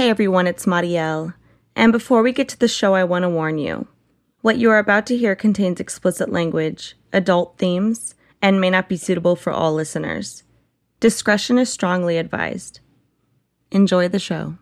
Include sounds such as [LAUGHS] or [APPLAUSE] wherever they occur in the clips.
Hey everyone, it's Mariel. And before we get to the show, I want to warn you. What you are about to hear contains explicit language, adult themes, and may not be suitable for all listeners. Discretion is strongly advised. Enjoy the show.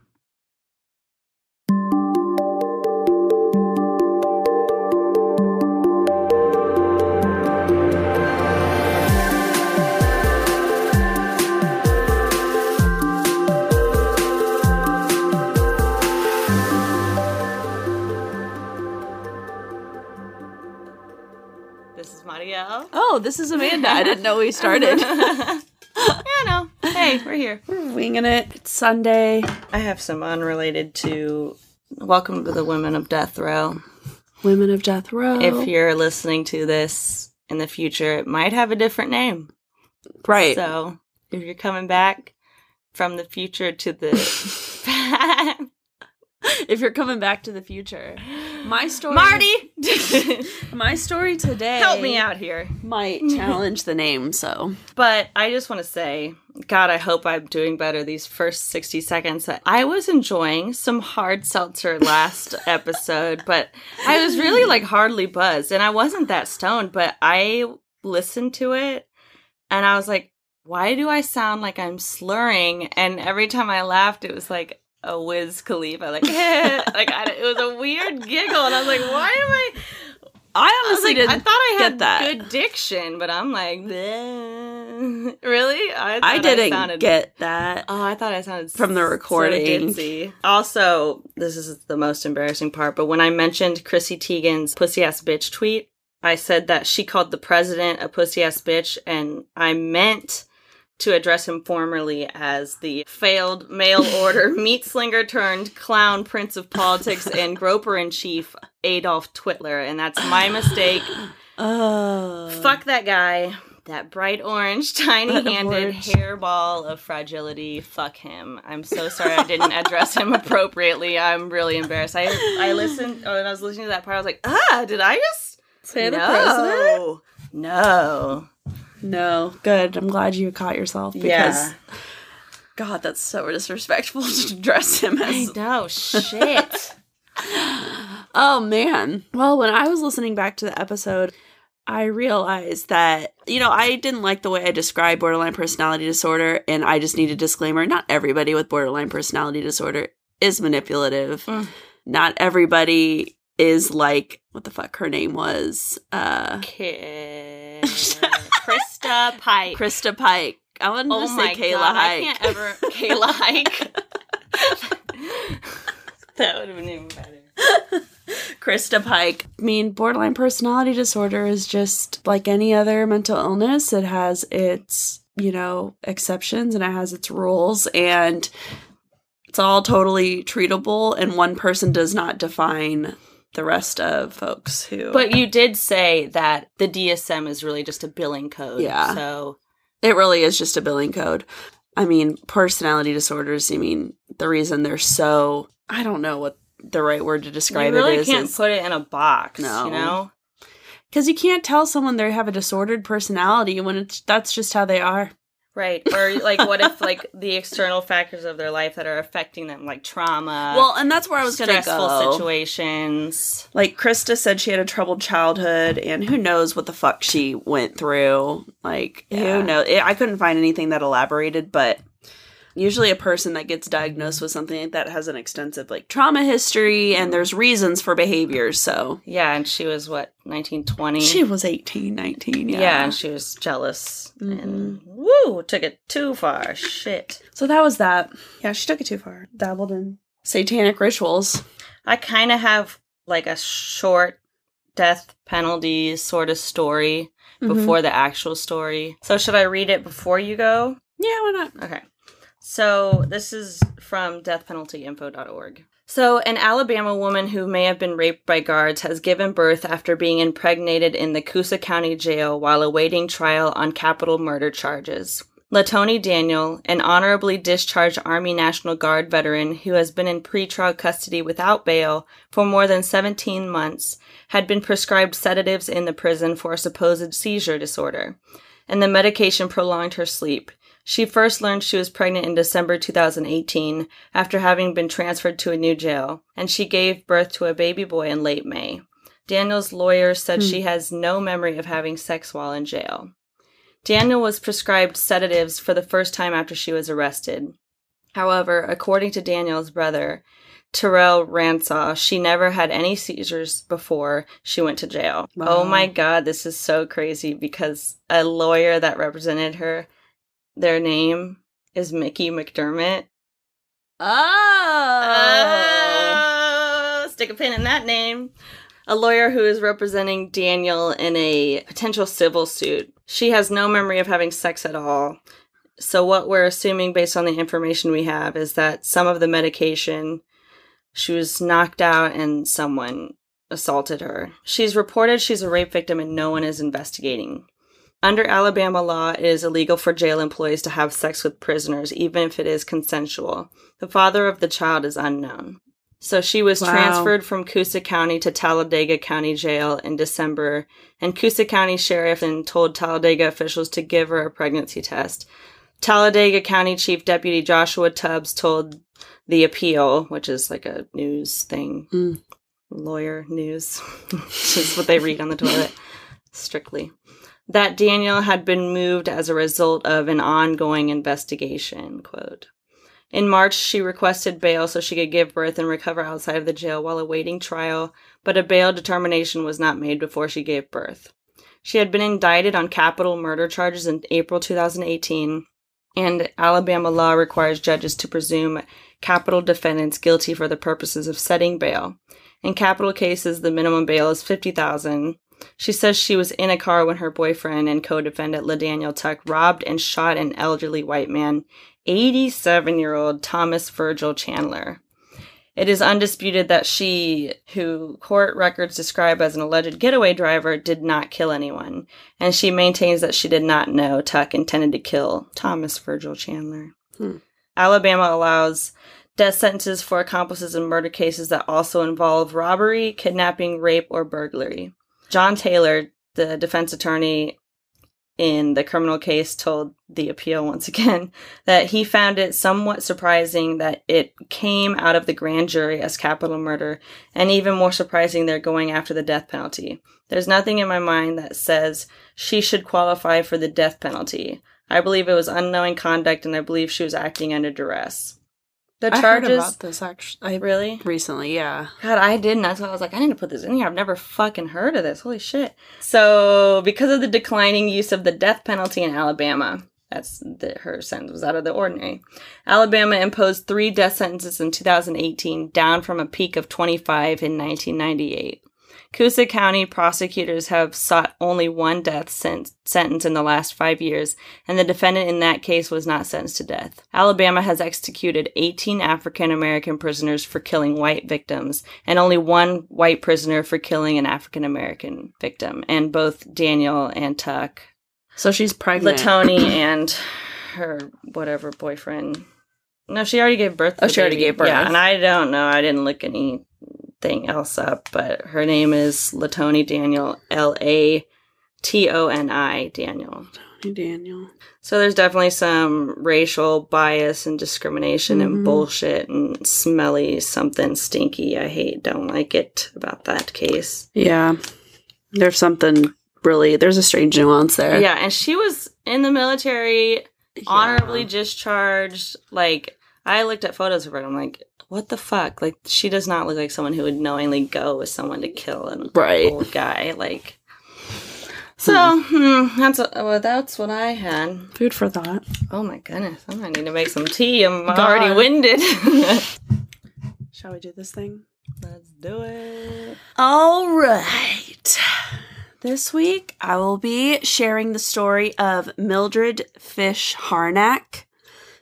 Oh, this is Amanda. I didn't know we started. [LAUGHS] yeah, no. Hey, we're here. We're winging it. It's Sunday. I have some unrelated to Welcome to the Women of Death Row. Women of Death Row. If you're listening to this in the future, it might have a different name. right. So if you're coming back from the future to the [LAUGHS] [LAUGHS] [LAUGHS] if you're coming back to the future. My story Marty, [LAUGHS] My story today help me out here. might challenge the name, so But I just want to say, God, I hope I'm doing better these first 60 seconds. I was enjoying some hard seltzer [LAUGHS] last episode, but I was really like hardly buzzed and I wasn't that stoned, but I listened to it and I was like, why do I sound like I'm slurring? And every time I laughed, it was like a Wiz Khalifa, like, [LAUGHS] like I, it was a weird giggle. And I was like, why am I? I I honestly like, didn't I thought I had that. good diction, but I'm like, "Bleh." [LAUGHS] really? I, I didn't sounded- get that. Oh, I thought I sounded From the recording. ditzy. also, this is the most embarrassing part, but when I mentioned Chrissy Teigen's pussy ass bitch tweet, I said that she called the president a pussy ass bitch, and I meant to address him formally as the failed mail order [LAUGHS] meat slinger turned clown prince of politics [LAUGHS] and groper in chief Adolf Twitler, and that's my [GASPS] mistake. Oh. Fuck that guy. That bright orange, tiny handed hairball of fragility. Fuck him. I'm so sorry I didn't address him appropriately. I'm really embarrassed. I I listened oh, and I was listening to that part. I was like, ah, did I just Say the no. president? No. No. Good. I'm glad you caught yourself because Yeah. God, that's so disrespectful [LAUGHS] to dress him I as know. Shit. [LAUGHS] Oh man. Well, when I was listening back to the episode, I realized that, you know, I didn't like the way I described borderline personality disorder, and I just need a disclaimer. Not everybody with borderline personality disorder is manipulative. Mm. Not everybody is like what the fuck her name was. Uh Kid. [LAUGHS] Krista Pike. Krista Pike. I wanted oh to say Kayla god. I Hike. can't ever [LAUGHS] Kayla Hike. [LAUGHS] that would have been even better. Krista Pike. I mean, borderline personality disorder is just like any other mental illness. It has its, you know, exceptions and it has its rules and it's all totally treatable and one person does not define the rest of folks who But you did say that the DSM is really just a billing code. Yeah. So it really is just a billing code. I mean, personality disorders, I mean, the reason they're so I don't know what the right word to describe it is. you really it is. can't is- put it in a box. No. You know? Because you can't tell someone they have a disordered personality when it's that's just how they are. Right. Or like what if like [LAUGHS] the external factors of their life that are affecting them, like trauma, well, and that's where I was going to stressful go. situations. Like Krista said, she had a troubled childhood, and who knows what the fuck she went through. Like Yeah. who knows? I couldn't find anything that elaborated, but usually a person that gets diagnosed with something like that has an extensive like trauma history, and there's reasons for behaviors. So Yeah, and she was what, nineteen twenty? she was 18, 19, yeah. yeah. and she was jealous and Mm-hmm. woo, took it too far. Shit. so that was that. Yeah, she took it too far. Dabbled in satanic rituals. I kind of have like a short death penalty sort of story Mhm. before the actual story. So should I read it before you go? Yeah, why not? Okay. So this is from deathpenaltyinfo.org. So, an Alabama woman who may have been raped by guards has given birth after being impregnated in the Coosa County Jail while awaiting trial on capital murder charges. Latoni Daniel, an honorably discharged Army National Guard veteran who has been in pretrial custody without bail for more than 17 months, had been prescribed sedatives in the prison for a supposed seizure disorder, and the medication prolonged her sleep. She first learned she was pregnant in December 2018 after having been transferred to a new jail, and she gave birth to a baby boy in late May. Daniel's lawyer said Hmm. she has no memory of having sex while in jail. Daniel was prescribed sedatives for the first time after she was arrested. However, according to Daniel's brother, Terrell Ransaw, she never had any seizures before she went to jail. Wow. Oh my god, this is so crazy because a lawyer that represented her, their name is Mickey McDermott. Oh. Oh, stick a pin in that name. A lawyer who is representing Daniel in a potential civil suit. She has no memory of having sex at all. So, what we're assuming based on the information we have is that some of the medication, she was knocked out and someone assaulted her. She's reported she's a rape victim and no one is investigating. Under Alabama law, it is illegal for jail employees to have sex with prisoners, even if it is consensual. The father of the child is unknown. So she was Wow. transferred from Coosa County to Talladega County Jail in December, and Coosa County Sheriff and told Talladega officials to give her a pregnancy test. Talladega County Chief Deputy Joshua Tubbs told the Appeal, which is like a news thing, Mm. lawyer news, [LAUGHS] which is what they read on the toilet, strictly, that Daniel had been moved as a result of an ongoing investigation. Quote. In March, she requested bail so she could give birth and recover outside of the jail while awaiting trial, but a bail determination was not made before she gave birth. She had been indicted on capital murder charges in April 2018, and Alabama law requires judges to presume capital defendants guilty for the purposes of setting bail. In capital cases, the minimum bail is 50000 She says she was in a car when her boyfriend and co-defendant LaDaniel Tuck robbed and shot an elderly white man 87 year old Thomas Virgil Chandler. It is undisputed that she, who court records describe as an alleged getaway driver, did not kill anyone, and she maintains that she did not know Tuck intended to kill Thomas Virgil Chandler. Hmm. Alabama allows death sentences for accomplices in murder cases that also involve robbery, kidnapping, rape, or burglary. John Taylor, the defense attorney in the criminal case told the appeal once again [LAUGHS] that he found it somewhat surprising that it came out of the grand jury as capital murder, and even more surprising they're going after the death penalty. There's nothing in my mind that says she should qualify for the death penalty. I believe it was unknowing conduct, and I believe she was acting under duress. The charges. I heard about this actually. I Really? recently, yeah. God, I didn't. That's why I was like, I need to put this in here. I've never fucking heard of this. Holy shit. So, because of the declining use of the death penalty in Alabama, that's the, her sentence was out of the ordinary. Alabama imposed three death sentences in 2018, down from a peak of 25 in 1998. Coosa County prosecutors have sought only one death sen- sentence in the last five years, and the defendant in that case was not sentenced to death. Alabama has executed 18 African American prisoners for killing white victims, and only one white prisoner for killing an African American victim. And both Daniel and Tuck, So she's pregnant. Latoni, [CLEARS THROAT] and her whatever boyfriend. No, she already gave birth. to Oh, the she already gave birth. Yeah, and I don't know. I didn't look anything else up, but her name is Latoni Daniel. L A T O N I Daniel. Hey, Daniel. So there's definitely some racial bias and discrimination Mhm. and bullshit and smelly something stinky. I hate, don't like it about that case. Yeah. There's something really, there's a strange nuance there. Yeah, and she was in the military, Yeah. honorably discharged. Like, I looked at photos of her and I'm like, what the fuck? Like, she does not look like someone who would knowingly go with someone to kill an Right. old guy. Like, so hmm, that's well, that's what I had. Food for thought. Oh my goodness, I might need to make some tea. I'm God. already winded. [LAUGHS] Shall we do this thing? Let's do it. All right. This week, I will be sharing the story of Mildred Fish Harnack,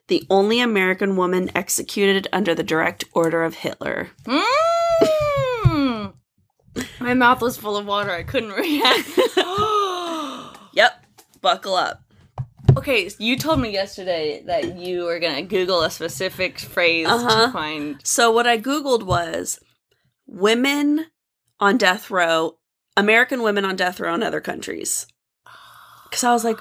the only American woman executed under the direct order of Hitler. Mm. My mouth was full of water. I couldn't react. [LAUGHS] Yep. Buckle up. okay, so you told me yesterday that you were gonna Google a specific phrase Uh-huh. to find. So, what I Googled was women on death row, American women on death row in other countries. Because I was like,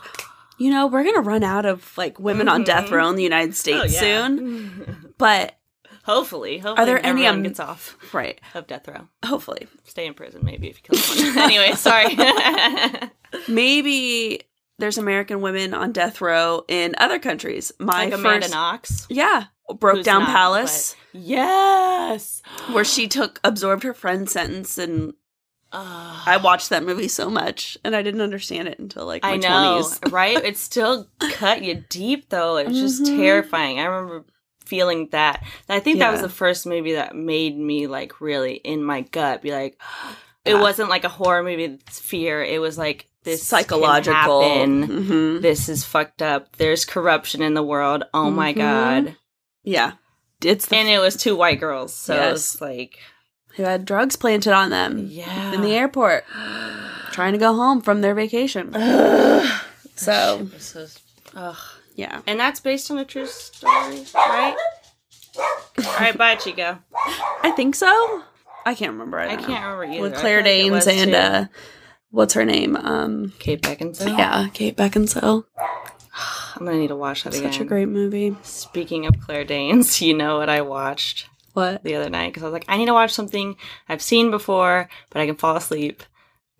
you know, we're going to run out of like women on death Mhm. row in the United States Oh, yeah. soon. [LAUGHS] But, hopefully, hopefully, there any, everyone um, gets off right, of death row. hopefully. Stay in prison, maybe if you kill someone. [LAUGHS] anyway, sorry. [LAUGHS] Maybe there's American women on death row in other countries. My like Amanda first, Knox. yeah, broke down not, Palace, Yes. where she took absorbed her friend's sentence, and Uh, I watched that movie so much, and I didn't understand it until like my I know, 20s. [LAUGHS] right? It still cut you deep, though. It was just Mhm. terrifying. I remember feeling that. I think that was the first movie that made me like really in my gut be like, [GASPS] it wasn't like a horror movie. Fear. It was like this psychological. Mhm. This is fucked up. There's corruption in the world. Oh my Mhm. god! Yeah, it's the And it was two white girls, so Yes. it's like, who had drugs planted on them yeah, in the airport, [GASPS] trying to go home from their vacation. Ugh. So- Shit was so- ugh. Yeah, And that's based on a true story, right? [LAUGHS] All right, bye, Chico. I think so. I can't remember. I, I don't know. can't remember either. with Claire feel like it Danes and too. uh, what's her name? Um, Kate Beckinsale. yeah, Kate Beckinsale. [SIGHS] I'm gonna need to watch that Such again. a great movie. Speaking of Claire Danes, [LAUGHS] you know what I watched What? the other night because I was like, I need to watch something I've seen before, but I can fall asleep.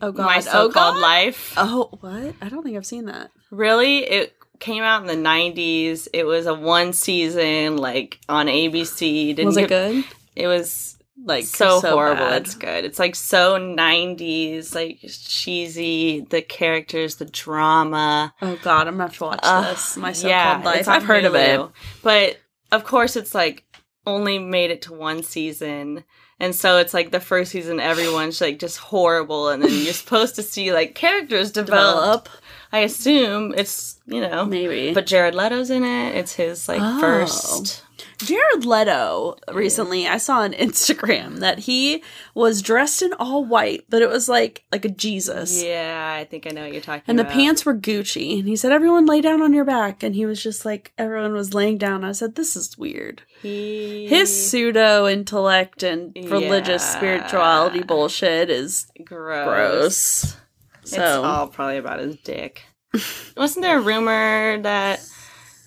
Oh God! My oh so-called God! life. Oh what? I don't think I've seen that. Really, it came out in the '90s. It was a one season, like on ABC. Didn't Was it get- good? It was Like so, horrible. bad. It's good. It's like so 90s, like cheesy. The characters, the drama. Oh God! I'm gonna have to watch Ugh, this. My so-called yeah, life. I've heard of it. But of course, it's like only made it to one season. And so it's like the first season, everyone's like just horrible. And then you're supposed to see like characters develop. Develop I assume it's, you know. maybe. But Jared Leto's in it. It's his like Oh. first. Jared Leto recently I saw on [LAUGHS] Instagram that he was dressed in all white, but it was like like a Jesus. Yeah, I think I know what you're talking about. And the pants were Gucci. And he said, Everyone lay down on your back. And he was just like, everyone was laying down. I said, This is weird. He, His pseudo intellect and religious Yeah. spirituality bullshit is gross. gross. It's So, all probably about his dick. [LAUGHS] Wasn't there a rumor that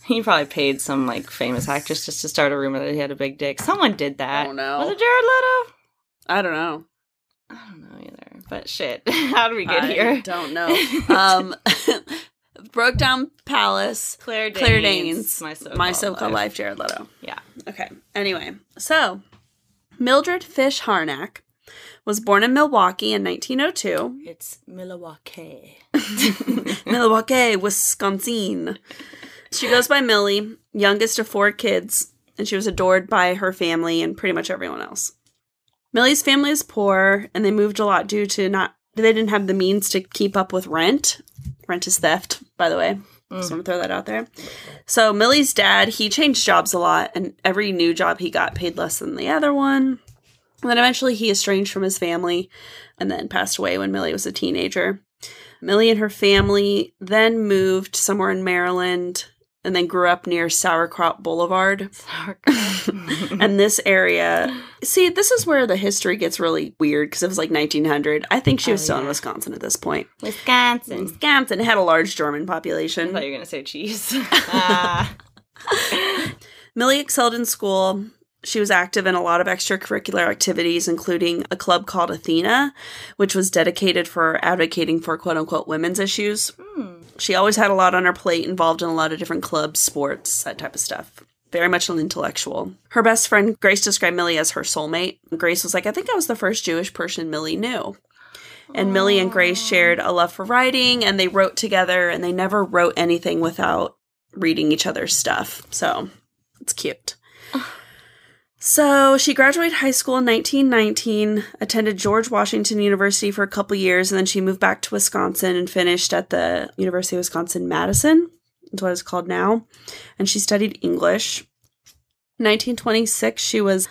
he probably paid some like famous actress just to start a rumor that he had a big dick? Someone did that. Oh, no. Was it Jared Leto? I don't know. I don't know either. But shit, [LAUGHS] how did we get I here? don't know. [LAUGHS] um, [LAUGHS] Brokedown Palace. Claire Danes. Claire Danes. My so My so-called life, Jared Leto. Yeah. Okay. Anyway, so Mildred Fish Harnack was born in Milwaukee in 1902. It's Milwaukee. Milwaukee, Wisconsin. She goes by Millie, youngest of four kids, and she was adored by her family and pretty much everyone else. Millie's family is poor, and they moved a lot due to not they didn't have the means to keep up with rent. Rent is theft, by the way. Just mm. want to throw that out there. So Millie's dad, he changed jobs a lot, and every new job he got paid less than the other one. And then eventually he estranged from his family and then passed away when Millie was a teenager. Millie and her family then moved somewhere in Maryland and then grew up near Sauerkraut Boulevard. [LAUGHS] [LAUGHS] and this area, see, this is where the history gets really weird because it was like 1900. I think she was Oh, still in. Wisconsin at this point. Wisconsin. Wisconsin had a large German I population. thought you were gonna say cheese. [LAUGHS] Ah. Millie excelled in school. She was active in a lot of extracurricular activities, including a club called Athena, which was dedicated for advocating for quote unquote women's issues. Hmm. She always had a lot on her plate, involved in a lot of different clubs, sports, that type of stuff. Very much an intellectual. Her best friend, Grace, described Millie as her soulmate. Grace was like, I think I was the first Jewish person Millie knew. And Millie and Grace shared a love for writing, and they wrote together, and they never wrote anything without reading each other's stuff. So it's cute. So she graduated high school in 1919, attended George Washington University for a couple years, and then she moved back to Wisconsin and finished at the University of Wisconsin Madison. That's what it's called now. And she studied English. 1926, she was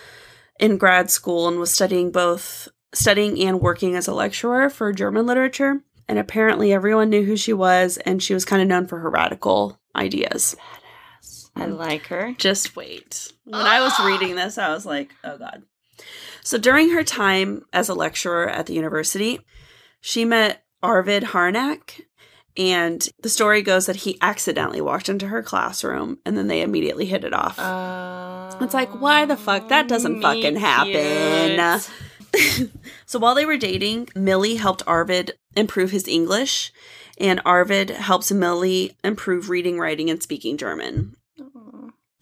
in grad school and was studying both studying and working as a lecturer for German literature. And apparently, everyone knew who she was, and she was kind of known for her radical ideas. I like her. Just wait. When I was reading this, I was like, oh God. So during her time as a lecturer at the university, she met Arvid Harnack, And the story goes that he accidentally walked into her classroom and then they immediately hit it off. Uh, It's like, why the fuck? That doesn't fucking happen. [LAUGHS] so while they were dating, Millie helped Arvid improve his English, and Arvid helps Millie improve reading, writing, and speaking German.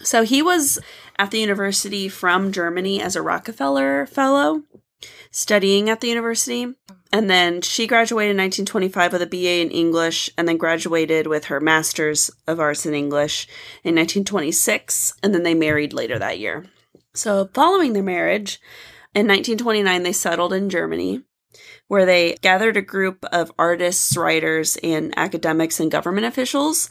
So he was at the university from Germany as a Rockefeller Fellow, studying at the university. And then she graduated in 1925 with a BA in English and then graduated with her Master's of Arts in English in 1926. And then they married later that year. So following their marriage, in 1929, they settled in Germany, where they gathered a group of artists, writers, and academics and government officials.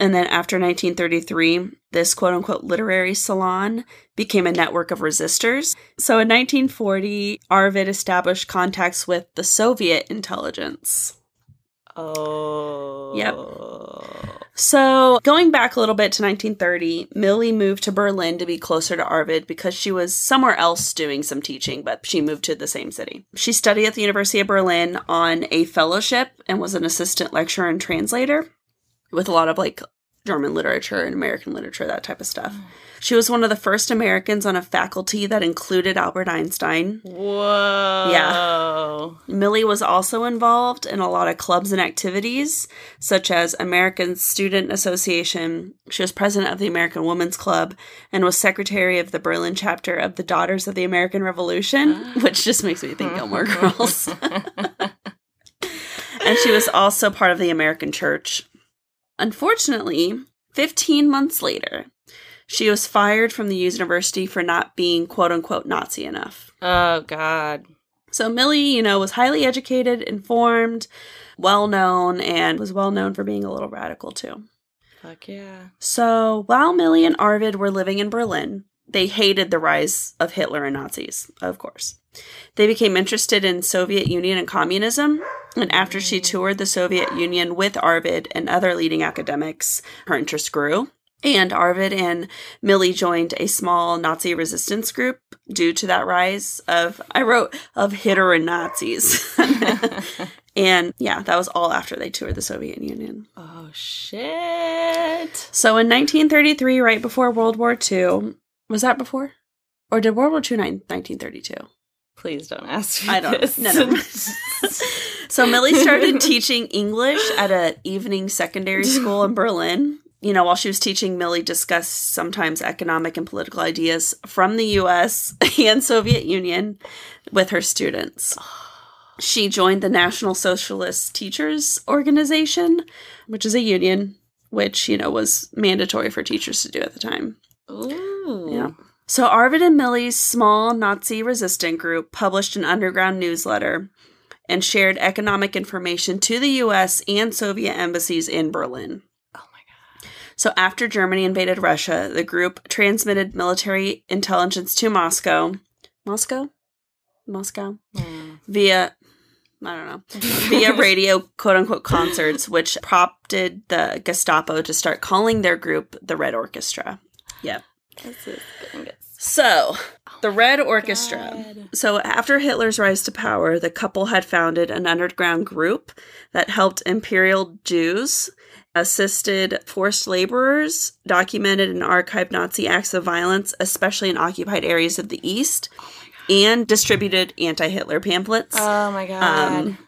And then after 1933, this quote unquote literary salon became a network of resistors. So in 1940, Arvid established contacts with the Soviet intelligence. Oh. Yep. So, going back a little bit to 1930, Millie moved to Berlin to be closer to Arvid because she was somewhere else doing some teaching, but she moved to the same city. She studied at the University of Berlin on a fellowship and was an assistant lecturer and translator with a lot of like German literature and American literature, that type of stuff. Mm. She was one of the first Americans on a faculty that included Albert Einstein. Whoa. Yeah. Millie was also involved in a lot of clubs and activities, such as American Student Association. She was president of the American Women's Club and was secretary of the Berlin chapter of the Daughters of the American Revolution, ah. which just makes me think Gilmore [LAUGHS] Girls. [LAUGHS] and she was also part of the American Church. Unfortunately, 15 months later, she was fired from the university for not being quote unquote Nazi enough. Oh God. So Millie, you know, was highly educated, informed, well known, and was well known for being a little radical too. Fuck yeah. So while Millie and Arvid were living in Berlin, they hated the rise of Hitler and Nazis, of course. They became interested in Soviet Union and communism, and after she toured the Soviet Union with Arvid and other leading academics, her interest grew. And Arvid and Millie joined a small Nazi resistance group due to that rise of, I wrote, of Hitler and Nazis. [LAUGHS] and yeah, that was all after they toured the Soviet Union. Oh shit. So in 1933, right before World War II, was that before? Or did World War II 1932? Please don't ask me I don't this. no, no. [LAUGHS] [LAUGHS] so Millie started [LAUGHS] teaching English at an evening secondary school in Berlin. You know, while she was teaching, Millie discussed sometimes economic and political ideas from the US [LAUGHS] and Soviet Union with her students. She joined the National Socialist Teachers Organization, which is a union, which, you know, was mandatory for teachers to do at the time. Ooh. Yeah. So Arvid and Millie's small Nazi resistant group published an underground newsletter and shared economic information to the US and Soviet embassies in Berlin. Oh my god. So after Germany invaded Russia, the group transmitted military intelligence to Moscow. Moscow? Moscow? Hmm. Via I don't know. Via [LAUGHS] radio quote unquote concerts, which prompted the Gestapo to start calling their group the Red Orchestra. Yep. This is So, the Red Orchestra. God. So, after Hitler's rise to power, the couple had founded an underground group that helped imperial Jews, assisted forced laborers, documented and archived Nazi acts of violence, especially in occupied areas of the East, and distributed anti Hitler pamphlets. Oh my god. Um,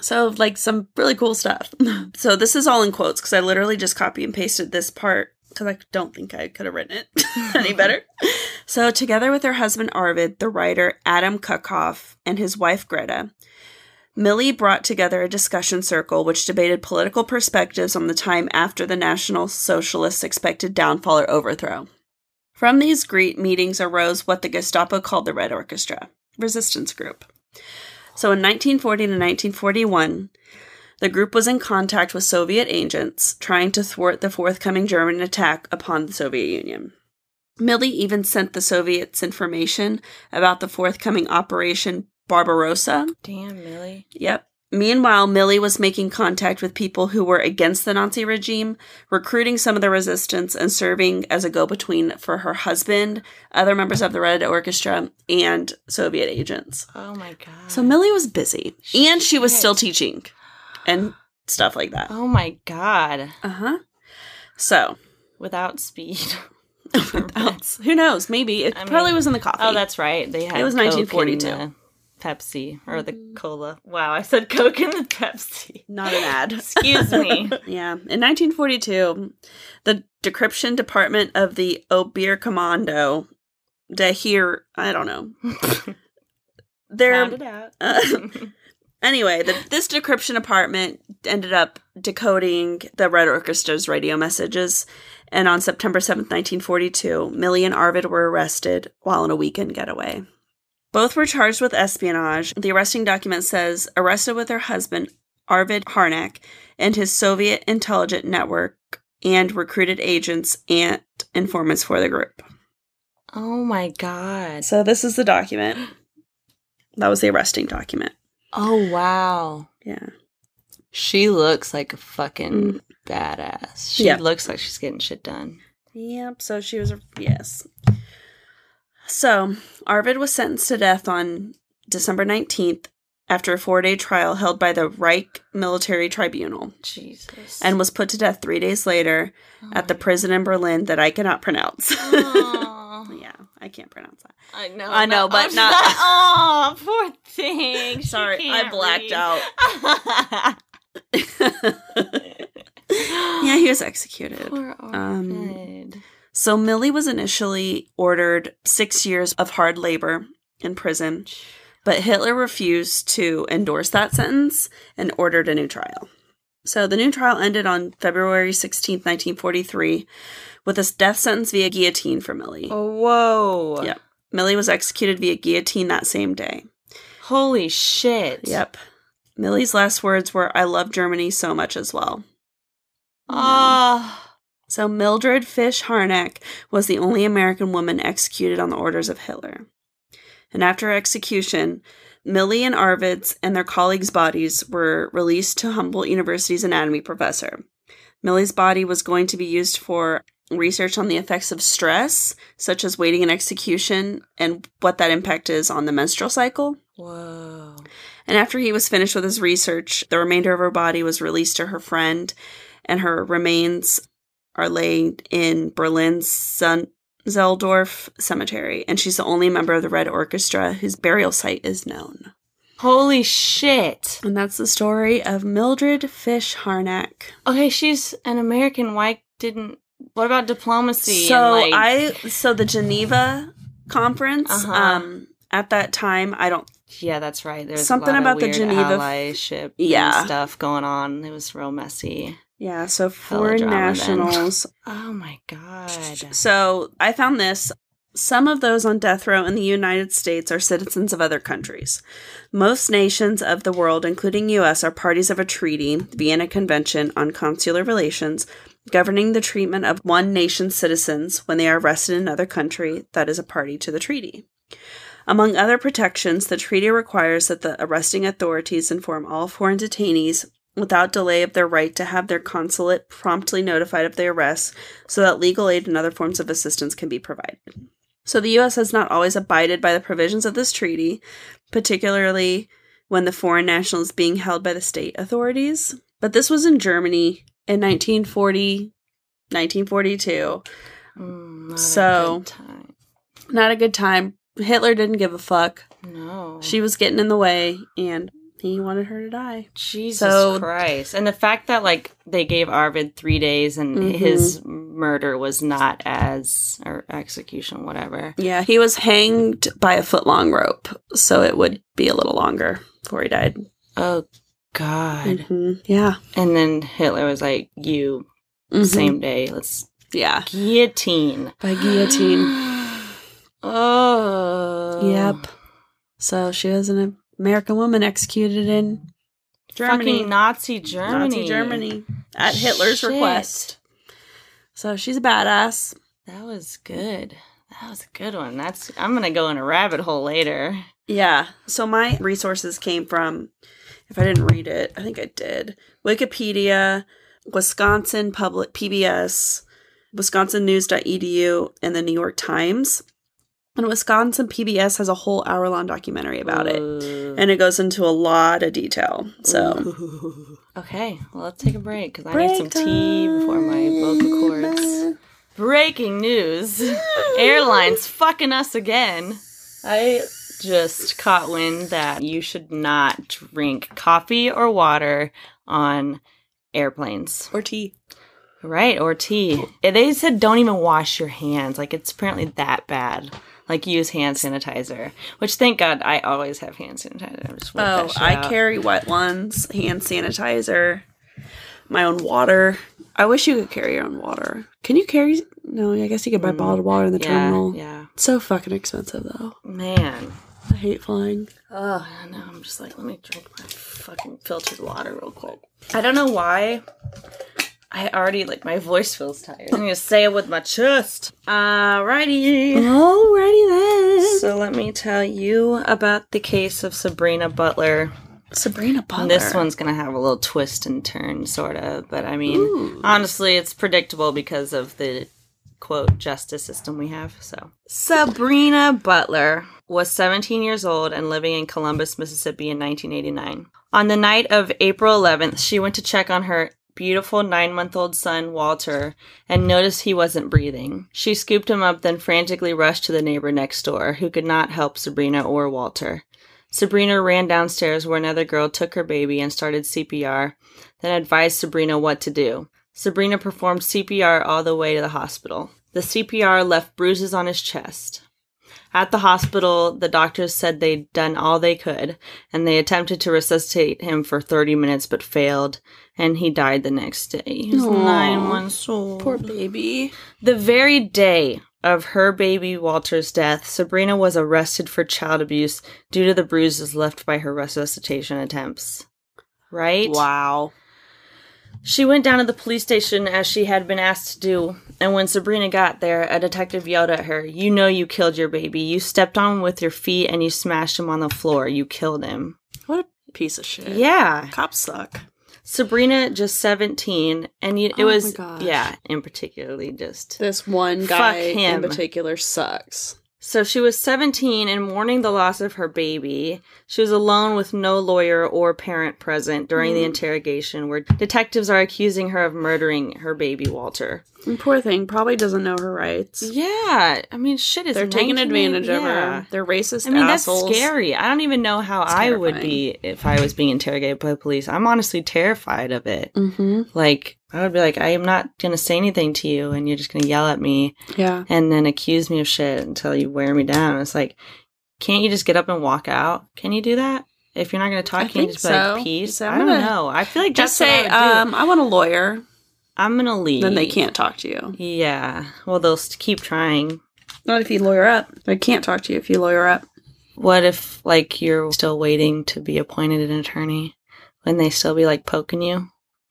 so, like some really cool stuff. [LAUGHS] so, this is all in quotes because I literally just copy and pasted this part because I don't think I could have written it [LAUGHS] any better. [LAUGHS] So, together with her husband Arvid, the writer Adam Kuckhoff, and his wife Greta, Millie brought together a discussion circle which debated political perspectives on the time after the National Socialists' expected downfall or overthrow. From these great meetings arose what the Gestapo called the Red Orchestra resistance group. So in 1940 to 1941, the group was in contact with Soviet agents trying to thwart the forthcoming German attack upon the Soviet Union. Millie even sent the Soviets information about the forthcoming Operation Barbarossa. Damn, Millie. Yep. Meanwhile, Millie was making contact with people who were against the Nazi regime, recruiting some of the resistance, and serving as a go between for her husband, other members of the Red Orchestra, and Soviet agents. Oh my god. So Millie was busy, and she was still teaching, and stuff like that. Oh my god. Uh huh. So, Without speed. [LAUGHS] without- [LAUGHS] who knows? Maybe it I probably mean- was in the coffee. Oh, that's right. They had It was 1942. Pepsi or the cola. Wow, I said Coke and the Pepsi. not an ad. [LAUGHS] Excuse me. [LAUGHS] Yeah. In 1942, the decryption department of the Oberkommando, de here, I don't know. They're Found it out. uh, Anyway, the, this decryption department ended up decoding the Red Orchestra's radio messages, and on September 7th, 1942, Millie and Arvid were arrested while on a weekend getaway. Both were charged with espionage. The arresting document says arrested with her husband, Arvid Harnack, and his Soviet intelligence network, and recruited agents and informants for the group. oh my god. So, this is the document. That was the arresting document. Oh wow. Yeah. She looks like a fucking Mm. Badass. She Yeah. looks like she's getting shit done. Yep. So she was, yes. So Arvid was sentenced to death on December 19th after a four day trial held by the Reich Military Tribunal Jesus. and was put to death three days later at the prison in Berlin that I cannot pronounce. Oh, [LAUGHS] yeah, I can't pronounce that. I know. I know, no, but I'm [LAUGHS] not- [LAUGHS] Oh, poor thing. Sorry, I blacked read. [GASPS] yeah, he was executed. Poor Um, So Millie was initially ordered six years of hard labor in prison, but Hitler refused to endorse that sentence and ordered a new trial. So the new trial ended on February 16, 1943, with a death sentence via guillotine for Millie. Oh, whoa. Yep. Millie was executed via guillotine that same day. Holy shit. Yep. Millie's last words were, I love Germany so much as well. Oh. So Mildred Fish Harnack was the only American woman executed on the orders of Hitler. And after her execution, Millie and Arvid's and their colleagues' bodies were released to Humboldt University's anatomy professor. Millie's body was going to be used for research on the effects of stress, such as waiting and execution, and what that impact is on the menstrual cycle. Whoa. And after he was finished with his research, the remainder of her body was released to her friend, and her remains are laid in Berlin's Sunzeldorf Cemetery. And she's the only member of the Red Orchestra whose burial site is known. Holy shit. And that's the story of Mildred Fish Harnack. Okay, she's an American. Why didn't. What about diplomacy? So like, I so the Geneva conference Uh-huh. um at that time I don't Yeah, that's right. There's Something a lot about of the Geneva- allyship, Yeah. and stuff going on. It was real messy. Yeah so foreign nationals [LAUGHS] Oh my god! So I found this. Some of those on death row in the United States are citizens of other countries. Most nations of the world, including US, are parties of a treaty, the Vienna Convention on Consular Relations, governing the treatment of one nation's citizens when they are arrested in another country that is a party to the treaty. Among other protections, the treaty requires that the arresting authorities inform all foreign detainees without delay of their right to have their consulate promptly notified of the arrest so that legal aid and other forms of assistance can be provided. So the US has not always abided by the provisions of this treaty, particularly when the foreign national is being held by the state authorities. But this was in Germany in 1940, 1942. Mm, not a So- good time. Not a good time. Hitler didn't give a fuck. no, She was getting in the way and he wanted her to die. Jesus so- Christ! And the fact that like they gave Arvid three days and Mhm. his murder was not as or execution, whatever. Yeah, he was hanged by a foot long rope, so it would be a little longer before he died. Oh God! Mhm. Yeah. And then Hitler was like, "You Mhm. same day, let's Yeah. guillotine." By guillotine. [GASPS] oh. Yep. So she was an American woman executed in Germany. Fucking Nazi Germany. Nazi Germany. At Hitler's Shit. request. So she's a badass. That was good. That was a good one. That's I'm gonna go in a rabbit hole later. Yeah. So my resources came from, if I didn't read it, I think I did. Wikipedia, Wisconsin Public PBS, WisconsinNews.edu, and the New York Times. And Wisconsin PBS has a whole hour long documentary about it. And it goes into a lot of detail. So, Ooh. [LAUGHS] Okay, well, let's take a break because I need some tea before my vocal cords. Breaking news [LAUGHS] Airlines fucking us again. I just caught wind that you should not drink coffee or water on airplanes. Or tea. Right, or tea. They said don't even wash your hands. Like, it's apparently that bad. Like, use hand sanitizer. Which, thank God, I always have hand sanitizer. Oh, I out. carry wet ones, hand sanitizer, my own water. I wish you could carry your own water. Can you carry? No, I guess you could buy Mm, bottled water in the Yeah, terminal. yeah. So fucking expensive though. Man. I hate flying. Oh, no, I'm just like, let me drink my fucking filtered water real quick. I don't know why. I already, like, my voice feels tired. I'm gonna say it with my chest. Alrighty. Alrighty then. So let me tell you about the case of Sabrina Butler. Sabrina Butler. This one's gonna have a little twist and turn, sort of. But I mean, Ooh. honestly, it's predictable because of the quote justice system we have. So Sabrina Butler was 17 years old and living in Columbus, Mississippi in 1989. On the night of April 11th, she went to check on her beautiful nine month old son, Walter, and noticed he wasn't breathing. She scooped him up, then frantically rushed to the neighbor next door, who could not help Sabrina or Walter. Sabrina ran downstairs where another girl took her baby and started CPR, then advised Sabrina what to do. Sabrina performed CPR all the way to the hospital. The CPR left bruises on his chest. At the hospital, the doctors said they'd done all they could, and they attempted to resuscitate him for 30 minutes but failed, and he died the next day. He was nine months old. Poor baby. The very day of her baby Walter's death, Sabrina was arrested for child abuse due to the bruises left by her resuscitation attempts. Right? Wow. She went down to the police station as she had been asked to do, and when Sabrina got there, a detective yelled at her, You know you killed your baby. You stepped on him with your feet and you smashed him on the floor. You killed him. What a piece of shit. Yeah. Cops suck. Sabrina, just 17, and you, it Oh my was, yeah, in particularly just. This one guy in particular sucks. So she was 17 and mourning the loss of her baby. She was alone with no lawyer or parent present during the Mm. interrogation, where detectives are accusing her of murdering her baby Walter. And poor thing probably doesn't know her rights. Yeah, I mean, shit is They're taking 1980 advantage of her. They're racist I mean, assholes. that's scary. I don't even know how It's I would be if I was being interrogated by the police. I'm honestly terrified of it. Mm-hmm. Like, I would be like, I am not going to say anything to you, and you're just going to yell at me Yeah. and then accuse me of shit until you wear me down. It's like, can't you just get up and walk out? Can you do that? If you're not going to talk, I can you just be like, peace? So I'm don't know. I feel like Just say, I um, I want a lawyer. I'm going to leave. Then they can't talk to you. Yeah. Well, they'll keep trying. Not if you lawyer up. They can't talk to you if you lawyer up. What if, like, you're still waiting to be appointed an attorney? Wouldn't they still be, like, poking you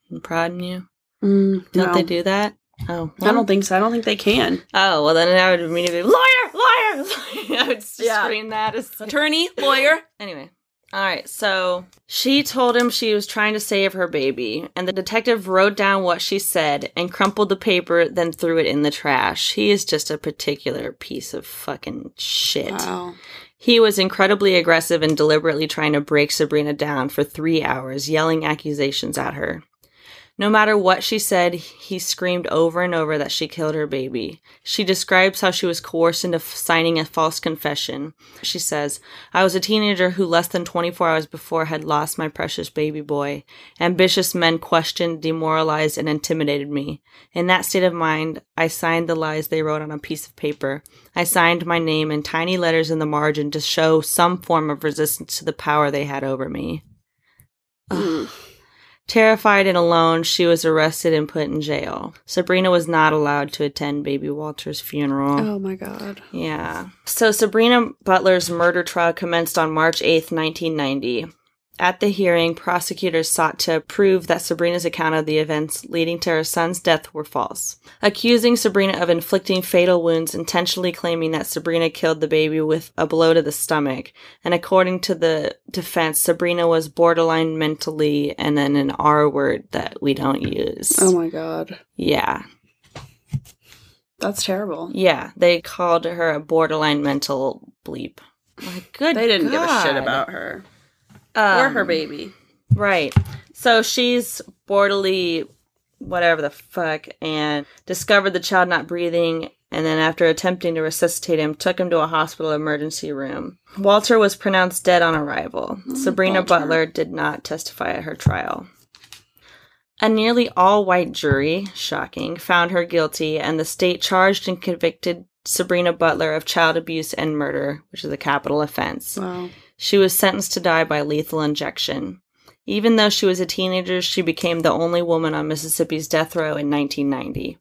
and prodding you? Mm, Don't no. they do that? Oh, I don't think so. I don't think they can. Oh, well, then I would immediately be, lawyer, lawyer, lawyer. [LAUGHS] I would just Yeah. scream that. As- [LAUGHS] Attorney, lawyer. Anyway. All right, so she told him she was trying to save her baby, and the detective wrote down what she said and crumpled the paper, then threw it in the trash. He is just a particular piece of fucking shit. Wow. He was incredibly aggressive and deliberately trying to break Sabrina down for three hours, yelling accusations at her. No matter what she said, he screamed over and over that she killed her baby. She describes how she was coerced into signing a false confession. She says, I was a teenager who less than 24 hours before had lost my precious baby boy. Ambitious men questioned, demoralized, and intimidated me. In that state of mind, I signed the lies they wrote on a piece of paper. I signed my name in tiny letters in the margin to show some form of resistance to the power they had over me. Terrified and alone, she was arrested and put in jail. Sabrina was not allowed to attend baby Walter's funeral. Oh my god. Yeah. So Sabrina Butler's murder trial commenced on March 8th, 1990. At the hearing, prosecutors sought to prove that Sabrina's account of the events leading to her son's death were false, accusing Sabrina of inflicting fatal wounds, intentionally claiming that Sabrina killed the baby with a blow to the stomach. And according to the defense, Sabrina was borderline mentally and then an R word that we don't use. Oh my god. Yeah. That's terrible. Yeah, they called her a borderline mental bleep. Like, good. They didn't give a shit about her or Um, her baby. Right. So she's borderly whatever the fuck and discovered the child not breathing and then after attempting to resuscitate him took him to a hospital emergency room. Walter was pronounced dead on arrival. Sabrina Walter. Butler did not testify at her trial. A nearly all white jury, shocking, found her guilty, and the state charged and convicted Sabrina Butler of child abuse and murder, which is a capital offense. Wow. She was sentenced to die by lethal injection. Even though she was a teenager, she became the only woman on Mississippi's death row in 1990.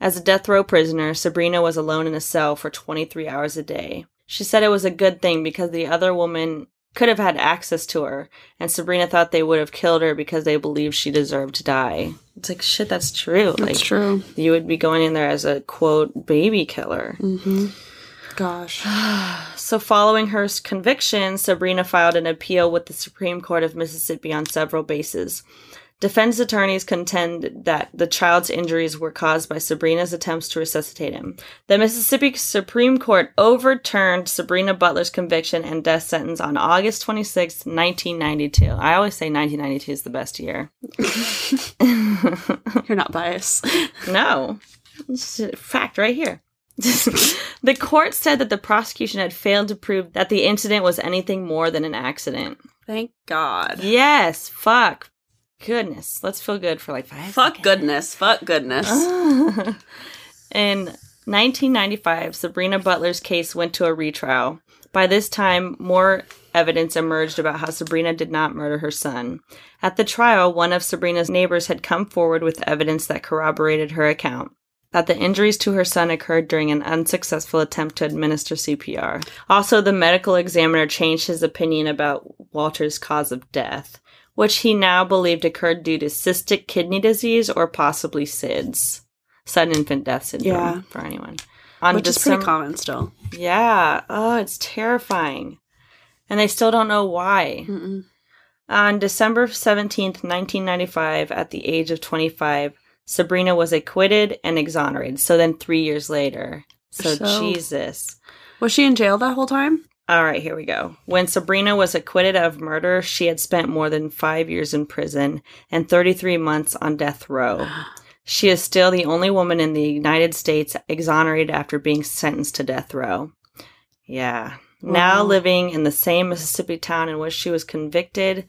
As a death row prisoner, Sabrina was alone in a cell for 23 hours a day. She said it was a good thing because the other woman could have had access to her, and Sabrina thought they would have killed her because they believed she deserved to die. It's like, shit, that's true. That's like, true. you would be going in there as a quote baby killer. Mm-hmm. Gosh. [SIGHS] [SIGHS] [SIGHS] So, following her conviction, Sabrina filed an appeal with the Supreme Court of Mississippi on several bases. Defense attorneys contend that the child's injuries were caused by Sabrina's attempts to resuscitate him. The Mississippi Supreme Court overturned Sabrina Butler's conviction and death sentence on August 26, 1992. I always say 1992 is the best year. [LAUGHS] You're not biased. No. It's a fact right here. [LAUGHS] the court said that the prosecution had failed to prove that the incident was anything more than an accident. Thank God. Yes, fuck. Goodness. Let's feel good for like five Fuck goodness. Fuck goodness. [LAUGHS] In 1995, Sabrina Butler's case went to a retrial. By this time, more evidence emerged about how Sabrina did not murder her son. At the trial, one of Sabrina's neighbors had come forward with evidence that corroborated her account that the injuries to her son occurred during an unsuccessful attempt to administer CPR. Also, the medical examiner changed his opinion about Walter's cause of death, which he now believed occurred due to cystic kidney disease or possibly SIDS, sudden infant death syndrome Yeah. for anyone. On Which is pretty common still. yeah. Oh, it's terrifying. And they still don't know why. Mm-mm. On December 17th, 1995, at the age of 25, Sabrina was acquitted and exonerated. So then three years later. So, So- Jesus. Was she in jail that whole time? All right, here we go. When Sabrina was acquitted of murder, she had spent more than five years in prison and 33 months on death row. [GASPS] She is still the only woman in the United States exonerated after being sentenced to death row. Yeah. Now Wow. living in the same Mississippi town in which she was convicted,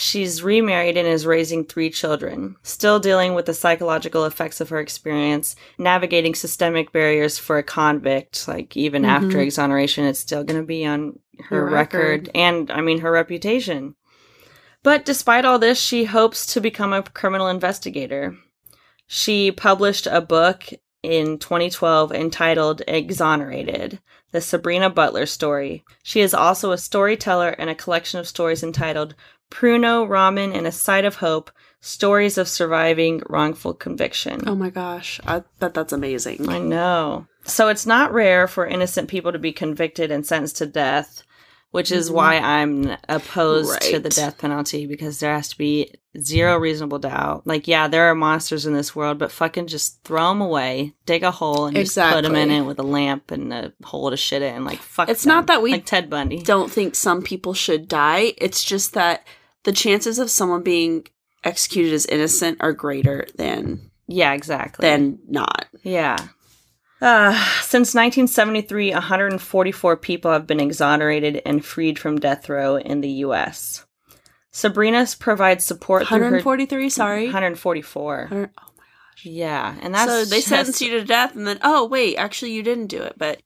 she's remarried and is raising three children, still dealing with the psychological effects of her experience, navigating systemic barriers for a convict. Like, even after Mhm. exoneration, it's still going to be on her record. record. and, I mean, her reputation. But despite all this, she hopes to become a criminal investigator. She published a book in 2012 entitled Exonerated The Sabrina Butler Story. She is also a storyteller and a collection of stories entitled Pruno, Ramen, and a Side of Hope Stories of Surviving Wrongful Conviction. Oh my gosh. I bet that's amazing. I know. So it's not rare for innocent people to be convicted and sentenced to death, which is Mhm. why I'm opposed to the death penalty because there has to be zero reasonable doubt. Like, yeah, there are monsters in this world, but fucking just throw them away, dig a hole, and just put them in it with a lamp and a hole to shit in. Like, fuck. It's them. not that we like Ted Bundy. Don't think some people should die. It's just that the chances of someone being executed as innocent are greater than Yeah, exactly. than not. Yeah. Uh, since 1973, 144 people have been exonerated and freed from death row in the U.S. Sabrina provides support through her 143, sorry. 144. 100 oh my gosh. Yeah, and that's so they just- sentence you to death and then oh wait, actually you didn't do it, but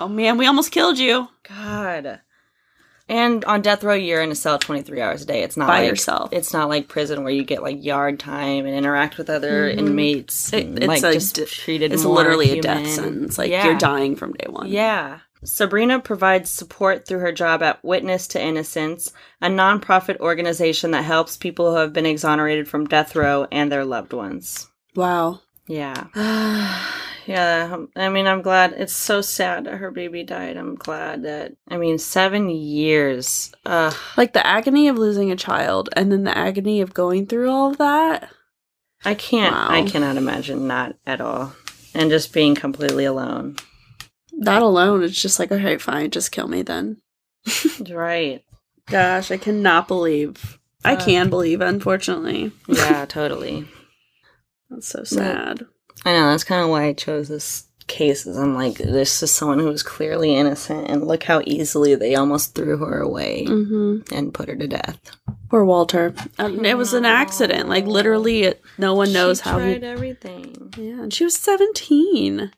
oh man, we almost killed you God. And on death row, you're in a cell 23 hours a day. It's not by like yourself. it's not like prison where you get like yard time and interact with other Mhm. inmates. It- it's like just d- treated. It's literally a death sentence. Like Yeah. you're dying from day one. Yeah. Sabrina provides support through her job at Witness to Innocence, a nonprofit organization that helps people who have been exonerated from death row and their loved ones. Wow. Yeah. [SIGHS] [SIGHS] [SIGHS] yeah. I mean, I'm glad. It's so sad that her baby died. I'm glad that, I mean, seven years. Ugh. Like the agony of losing a child and then the agony of going through all of that. I can't, I cannot imagine not at all. and just being completely alone. That alone is just like, okay, fine, just kill me then. [LAUGHS] right. Gosh, I cannot believe. I Uh. can believe, unfortunately. Yeah, [LAUGHS] totally. That's so sad. I know that's kind of why I chose this case. Is I'm like, this is someone who was clearly innocent, and look how easily they almost threw her away hmm and put her to death. Poor Walter. Um, it was an accident. Like literally, it, no one knows she how he. tried everything. Yeah, and she was seventeen.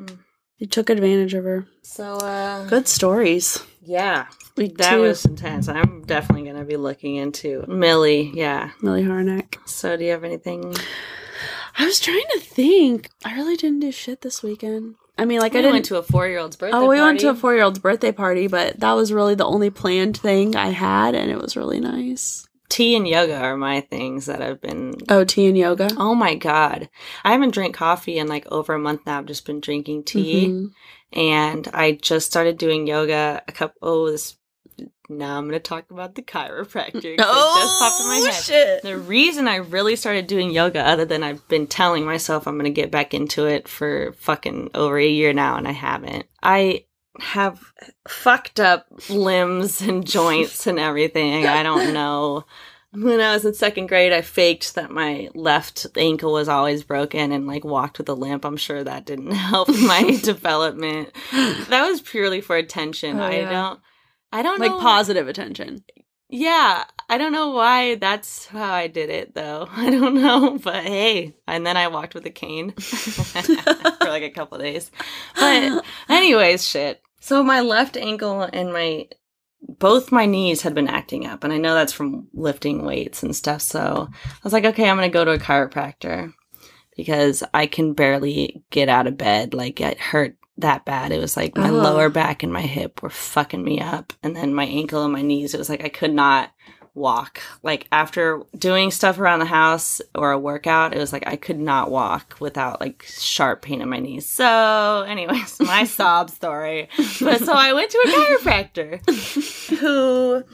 Mm. He took advantage of her. So, uh, Good stories. Yeah, Week that two, was intense. I'm definitely gonna be looking into Millie. Yeah. Millie Harnack. So, do you have anything? I was trying to think. I really didn't do shit this weekend. I mean, like I didn't. went to a four year old's birthday. oh, we went to a four year old's birthday party, but that was really the only planned thing I had, and it was really nice. tea and yoga are my things that I've been. Oh, tea and yoga. Oh my god, I haven't drank coffee in like over a month now. I've just been drinking tea. Mhm. and I just started doing yoga a couple. Oh, this now I'm going to talk about the chiropractor. 'cause it just popped in my oh, head. Oh, shit. The reason I really started doing yoga, other than I've been telling myself I'm going to get back into it for fucking over a year now, and I haven't. I have fucked up limbs and [LAUGHS] joints and everything. I don't know. When I was in second grade, I faked that my left ankle was always broken and like walked with a limp. I'm sure that didn't [LAUGHS] help my [LAUGHS] development. That was purely for attention. Oh, I don't. I don't Like know. positive attention. Yeah, I don't know why that's how I did it though. [LAUGHS] I don't know, but hey, and then I walked with a cane [LAUGHS] for like a couple days. But anyways, shit. So my left ankle and my both my knees had been acting up, and I know that's from lifting weights and stuff. So I was like, okay, I'm gonna go to a chiropractor because I can barely get out of bed. Like it hurt that bad. It was like my Ugh. lower back and my hip were fucking me up, and then my ankle and my knees. It was like I could not walk. Like after doing stuff around the house or a workout, it was like I could not walk without like sharp pain in my knees. So, anyways, my [LAUGHS] sob story. But so I went to a chiropractor [LAUGHS] who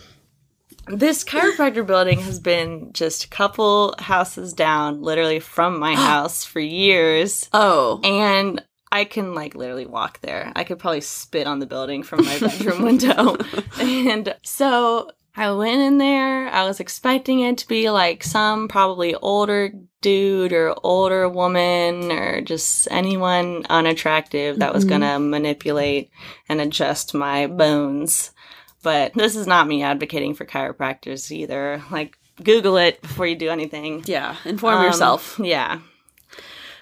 this chiropractor building has been just a couple houses down literally from my [GASPS] house for years Oh. and I can like literally walk there. I could probably spit on the building from my bedroom window. [LAUGHS] And so I went in there. I was expecting it to be like some probably older dude or older woman or just anyone unattractive that was Mhm. going to manipulate and adjust my bones. But this is not me advocating for chiropractors either. Like, Google it before you do anything. Yeah. Inform Um, yourself. Yeah.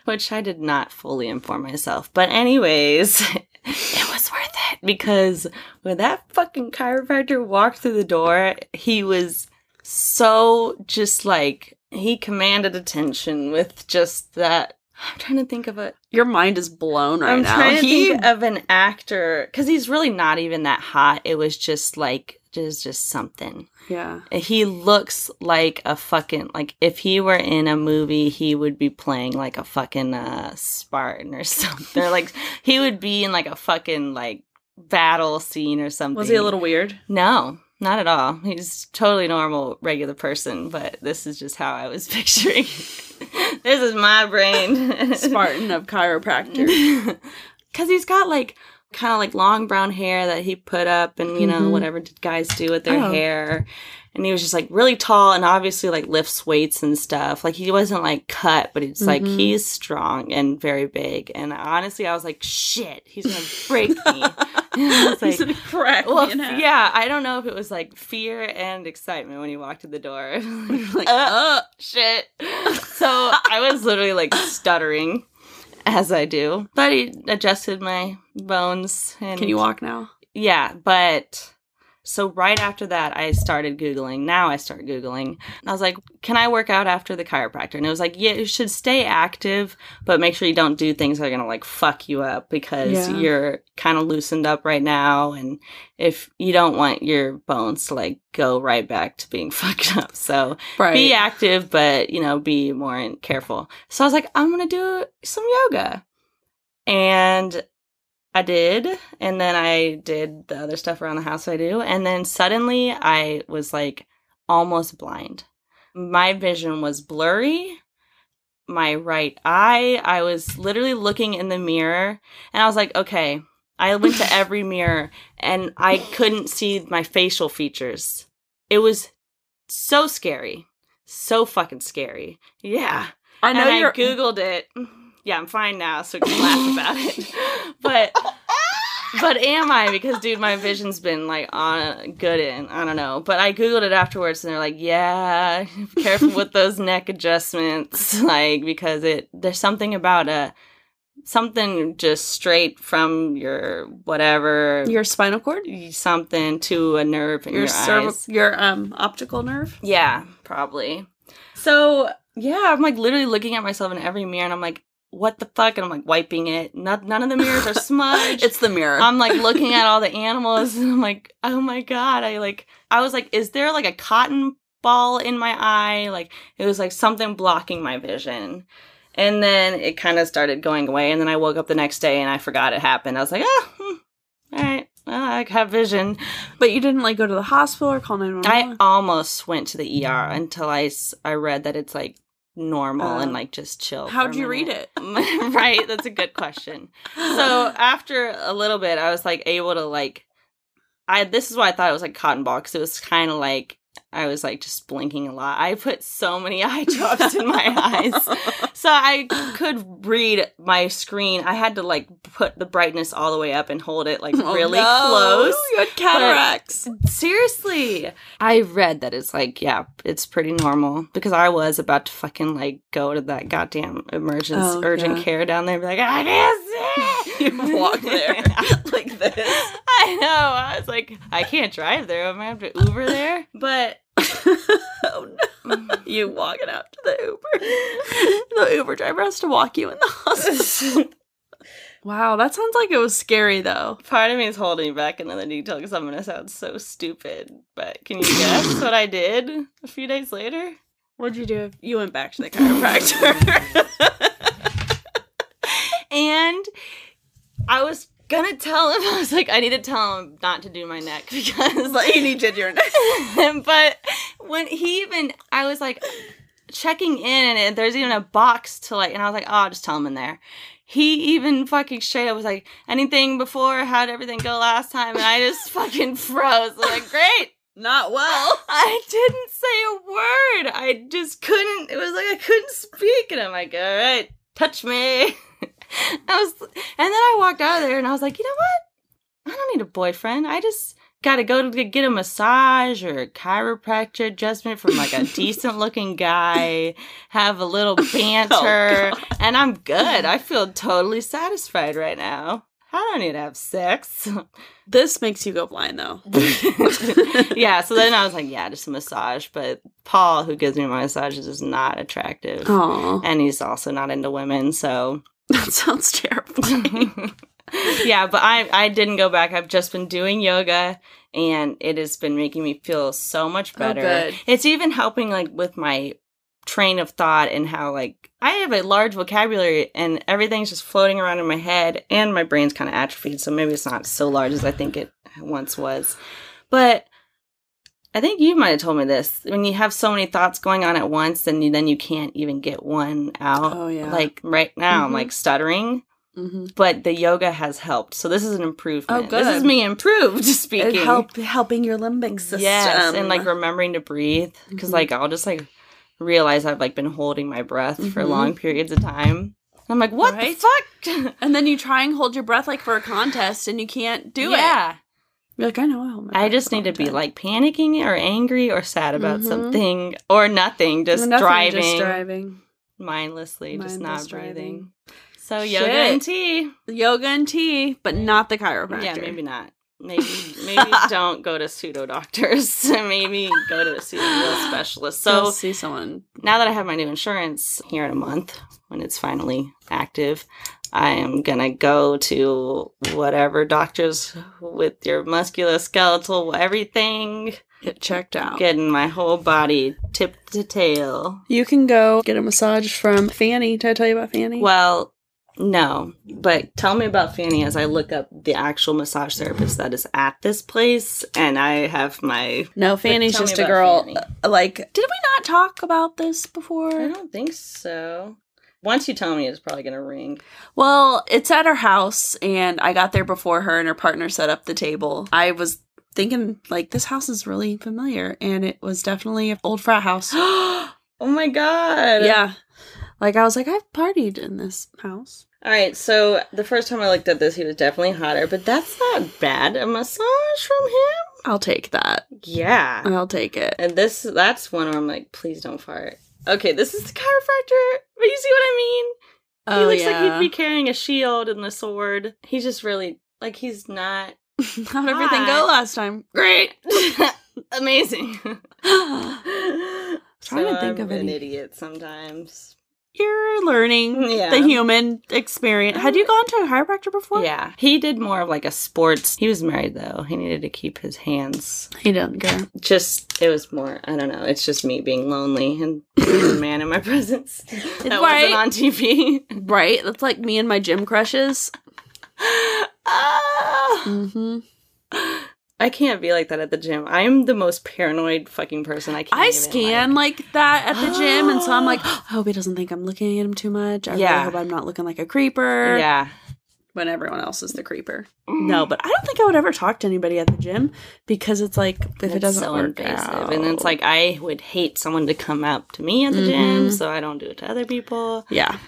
Which I did not fully inform myself. But, anyways, [LAUGHS] it was worth it because when that fucking chiropractor walked through the door, he was so just like, he commanded attention with just that. I'm trying to think of it. Your mind is blown right I'm now. trying to He- think of an actor because he's really not even that hot. It was just like, just just something. yeah. He looks like a fucking like if he were in a movie, he would be playing like a fucking uh Spartan or [LAUGHS] something. Like he would be in like a fucking like battle scene or something. Was he a little weird? No, not at all. He's totally normal, regular person. But this is just how I was [LAUGHS] picturing. this is my brain. [LAUGHS] Spartan of chiropractor. Because he's got like kind of like long brown hair that he put up and, you know, Mhm. whatever did guys do with their Oh. hair. And he was just like really tall and obviously like lifts weights and stuff. Like he wasn't like cut, but it's like Mhm. he's strong and very big. And honestly, I was like, shit, he's to break me. [LAUGHS] Was [LAUGHS] He's gonna crack well, yeah, I don't know if it was like fear and excitement when he walked in the door. [LAUGHS] Like, uh, shit. So I was literally like stuttering as I do. But he adjusted my bones and Can you walk now? Yeah, but so right after that I started googling. Now I start googling. I was like, "Can I work out after the chiropractor?" And it was like, "Yeah, you should stay active, but make sure you don't do things that are going to like fuck you up because Yeah. you're kind of loosened up right now and if you don't want your bones to like go right back to being [LAUGHS] fucked up." So, Right. be active, but you know, be more careful. So I was like, I'm gonna do some yoga, and I did, and then I did the other stuff around the house I do, and then suddenly I was like almost blind. My vision was blurry, my right eye. I was literally looking in the mirror and I was like, okay, I went to [LAUGHS] every mirror and I couldn't see my facial features. It was so scary. So fucking scary. Yeah. I know you're. Googled it. [LAUGHS] Yeah, I'm fine now, so we can laugh about it. [LAUGHS] But but am I? Because dude, my vision's been like on good in I don't know. But I googled it afterwards, and they're like, yeah, [LAUGHS] careful with those neck adjustments, [LAUGHS] like because it there's something about a something just straight from your whatever your spinal cord, something to a nerve in your, your cervi- eyes. your um optical nerve. Yeah, probably. So yeah, I'm like literally looking at myself in every mirror, and I'm like, what the fuck? And I'm like wiping it. Not, none of the mirrors are [LAUGHS] smudged. it's the mirror. I'm like looking at all the [LAUGHS] animals, and I'm like, oh my god! I like, I was like, is there like a cotton ball in my eye? Like it was like something blocking my vision. And then it kind of started going away, and then I woke up the next day and I forgot it happened. I was like, oh, hmm, all right, well, I have vision. but you didn't like go to the hospital or call nine one I almost went to the ER until I, I read that it's like normal Oh. and uh, like just chill. How'd you read it? [LAUGHS] right, that's a good question. So [LAUGHS] after a little bit, I was like able to like, I this is why I thought it was like cotton ball because it was kind of like I was like just blinking a lot. I put so many [LAUGHS] eye drops in my eyes, so I could read my screen. I had to like put the brightness all the way up and hold it like [LAUGHS] Oh, really no. close. You had cataracts. Seriously. I read that it's like, yeah, it's pretty normal because I was about to fucking like go to that goddamn emergency Oh, urgent yeah. care down there and be like, I can't see. [LAUGHS] You walk there like this. I know. I was like, I can't drive there. I might have to Uber there. But oh no! Mm. You walking out to the Uber. The Uber driver has to walk you in the hospital. [LAUGHS] Wow, that sounds like it was scary though. part of me is holding back another detail because I'm going to sound so stupid. But can you guess what I did a few days later? What'd you do? You went back to the chiropractor. [LAUGHS] [LAUGHS] And I was gonna tell him, [LAUGHS] I was like, I need to tell him not to do my neck [LAUGHS] because like you needed your [LAUGHS] neck. but when he even I was like checking in and there's even a box to like and I was like, oh I'll just tell him in there. He even fucking straight up was like, anything before, how'd everything go last time? And I just fucking froze. I'm like, great. Not well. I didn't say a word. I just couldn't. It was like I couldn't speak, and I'm like, all right, touch me. [LAUGHS] I was, and then I walked out of there, and I was like, you know what? I don't need a boyfriend. I just got to go to get a massage or a chiropractor adjustment from like a [LAUGHS] decent looking guy. Have a little [LAUGHS] oh, banter, God. and I'm good. I feel totally satisfied right now. I don't need to have sex. This makes you go blind though. yeah, so then I was like, yeah, just a massage. But Paul, who gives me my massages, is not attractive. Oh, And he's also not into women, so [LAUGHS] that sounds terrible. [LAUGHS] yeah, but I I didn't go back. I've just been doing yoga and it has been making me feel so much Oh, better. good. It's even helping like with my train of thought and how like I have a large vocabulary and everything's just floating around in my head and my brain's kind of atrophied, so maybe it's not so large as I think it once was. But I think you might have told me this. When you have so many thoughts going on at once, then you then you can't even get one out. Oh, yeah. Like right now, I'm Mhm. like stuttering hmm but the yoga has helped. So this is an improvement. Oh, good. This is me improved [LAUGHS] speaking. It help helping your limbic system. Yes, and like remembering to breathe because Mhm. like I'll just like realize I've like been holding my breath for Mhm. long periods of time. And I'm like, what Right? the fuck? [LAUGHS] and then you try and hold your breath like for a contest, and you can't do it. yeah. You're like, I know. I, I just need to long be like panicking or angry or sad about Mhm. something or nothing, just Nothing, driving, just driving. mindlessly, just not Mindless breathing. driving. So Shit. yoga and tea. Yoga and tea, but not the chiropractor. Yeah, maybe not. Maybe [LAUGHS] maybe don't go to pseudo doctors. [LAUGHS] maybe go to a real specialist. So So see someone. now that I have my new insurance here in a month, when it's finally active, I am gonna go to whatever doctors with your musculoskeletal everything, Get checked out. getting my whole body tip to tail. you can go get a massage from Fanny. Did I tell you about Fanny? Well, no, but tell me about Fanny as I look up the actual massage therapist that is at this place, and I have my. No, Fanny's just a girl. Fanny. Like, did we not talk about this before? I don't think so. Once you tell me, it's probably gonna ring. Well, it's at her house, and I got there before her and her partner set up the table. I was thinking, like, this house is really familiar, and it was definitely an old frat house. [GASPS] oh my god. yeah. Like, I was like, I've partied in this house. All right. So the first time I looked at this, he was definitely hotter, but that's not bad. A massage from him. I'll take that. Yeah. I'll take it. And this that's one where I'm like, please don't fart. Okay, this is the chiropractor. But you see what I mean? Oh, he looks yeah. like he'd be carrying a shield and the sword. He's just really like he's not [LAUGHS] How'd everything go last time? great. [LAUGHS] [LAUGHS] Amazing. [SIGHS] Trying So to think I'm of an any. idiot sometimes. You're learning [LAUGHS] Yeah. the human experience. Had you gone to a chiropractor before? Yeah. He did more of like a sports. He was married though. He needed to keep his hands. He doesn't care. Just it was more. I don't know. It's just me being lonely and a man in my [LAUGHS] presence [LAUGHS] that Right. wasn't on TV. Right? That's like me and my gym crushes. Ah. Mm-hmm. I can't be like that at the gym. I'm the most paranoid fucking person I can. I scan like. that at the gym, and so I'm like, [GASPS] I hope he doesn't think I'm looking at him too much. I really hope I'm not looking like a creeper. Yeah. When everyone else is the creeper. No, but I don't think I would ever talk to anybody at the gym because it's like if it doesn't so work invasive. out. And it's like I would hate someone to come up to me at the Mhm. gym, so I don't do it to other people. yeah,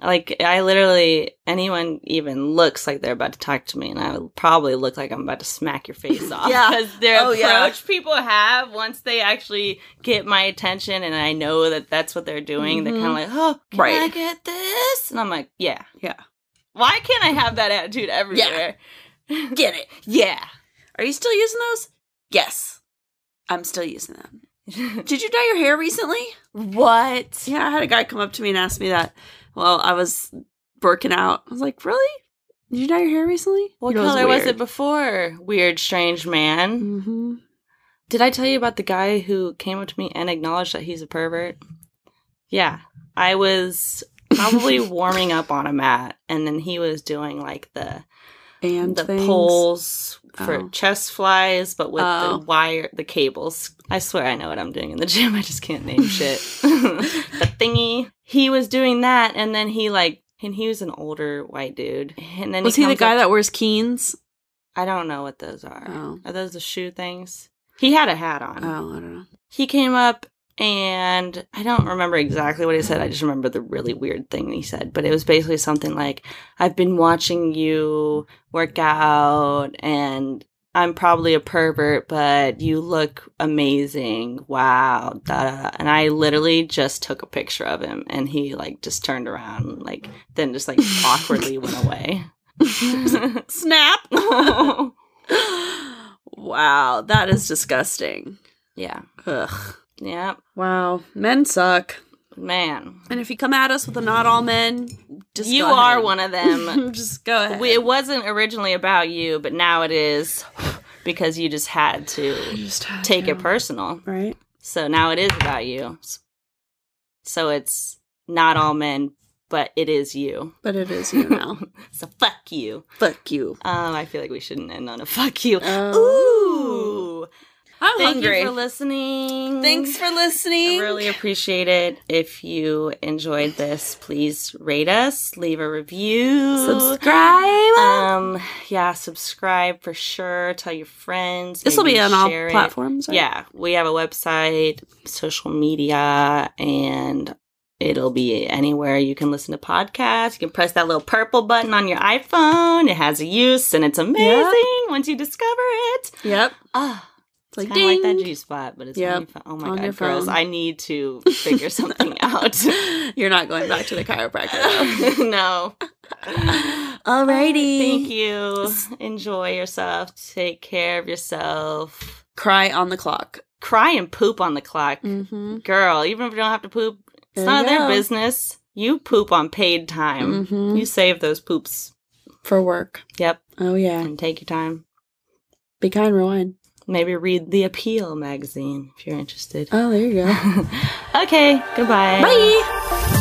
Like I literally anyone even looks like they're about to talk to me, and I would probably look like I'm about to smack your face [LAUGHS] off. Yeah. [LAUGHS] because their Oh, approach yeah. people have once they actually get my attention, and I know that that's what they're doing. They're Mhm. kind of like, "Oh, can Right. I get this?" And I'm like, "Yeah, yeah. Why can't I have that attitude everywhere?" [LAUGHS] Get it? Yeah. Are you still using those? Yes, I'm still using them. Did you dye your hair recently? what? Yeah, I had a guy come up to me and ask me that. Well, I was working out. I was like, "Really? Did you dye your hair recently?" What He goes, color was "Weird." it before? Weird, strange man. Mm-hmm. Did I tell you about the guy who came up to me and acknowledged that he's a pervert? Yeah. I was probably [LAUGHS] warming up on a mat and then he was doing like the And the things. poles for Oh. chest flies but with Oh. the wire the cables. I swear I know what I'm doing in the gym. [LAUGHS] I just can't name shit. [LAUGHS] the thingy. He was doing that and then he like and he was an older white dude. And then Was he the guy up- that wears Keens? I don't know what those are. Oh. Are those the shoe things? He had a hat on. Oh, I don't know. He came up and I don't remember exactly what he said. I just remember the really weird thing he said. But it was basically something like, I've been watching you work out and I'm probably a pervert, but you look amazing. Wow. Da, da, da. And I literally just took a picture of him and he like just turned around and like then just like [LAUGHS] awkwardly went away. [LAUGHS] Snap. [LAUGHS] wow, that is disgusting. yeah. Ugh. Yeah. Wow, men suck. Man. And if you come at us with a not all men, just you are ahead. one of [LAUGHS] them. just go ahead. We, it wasn't originally about you, but now it is because you just had to just had take to. it personal. right. So now it is about you. So it's not all men, but it is you. But it is you now. [LAUGHS] So fuck you. Fuck you. Um, I feel like we shouldn't end on a fuck you. Oh. Ooh. I'm Thank hungry. you for listening. Thanks for I listening. really appreciate it. If you enjoyed this, please rate us, leave a review, subscribe. Um, yeah, subscribe for sure. Tell your friends. this will be on all it. platforms. right? Yeah, we have a website, social media, and it'll be anywhere you can listen to podcasts. You can press that little purple button on your iPhone. It has a use, and it's amazing once you discover it. Yep. Ah. It's like Kind of like that G spot, but it's Yep. Oh my on god, girls! I need to figure [LAUGHS] something [LAUGHS] out. You're not going back to the chiropractor. [LAUGHS] no. Alrighty. Thank you. Enjoy yourself. Take care of yourself. Cry on the clock. Cry and poop on the clock. Mm-hmm. Girl, even if you don't have to poop, it's There none of their go. business. You poop on paid time. Mm-hmm. You save those poops. For work. Yep. Oh yeah. And take your time. Be kind, rewind. Maybe read the Appeal magazine if you're interested. Oh, there you go. [LAUGHS] okay, goodbye. Bye.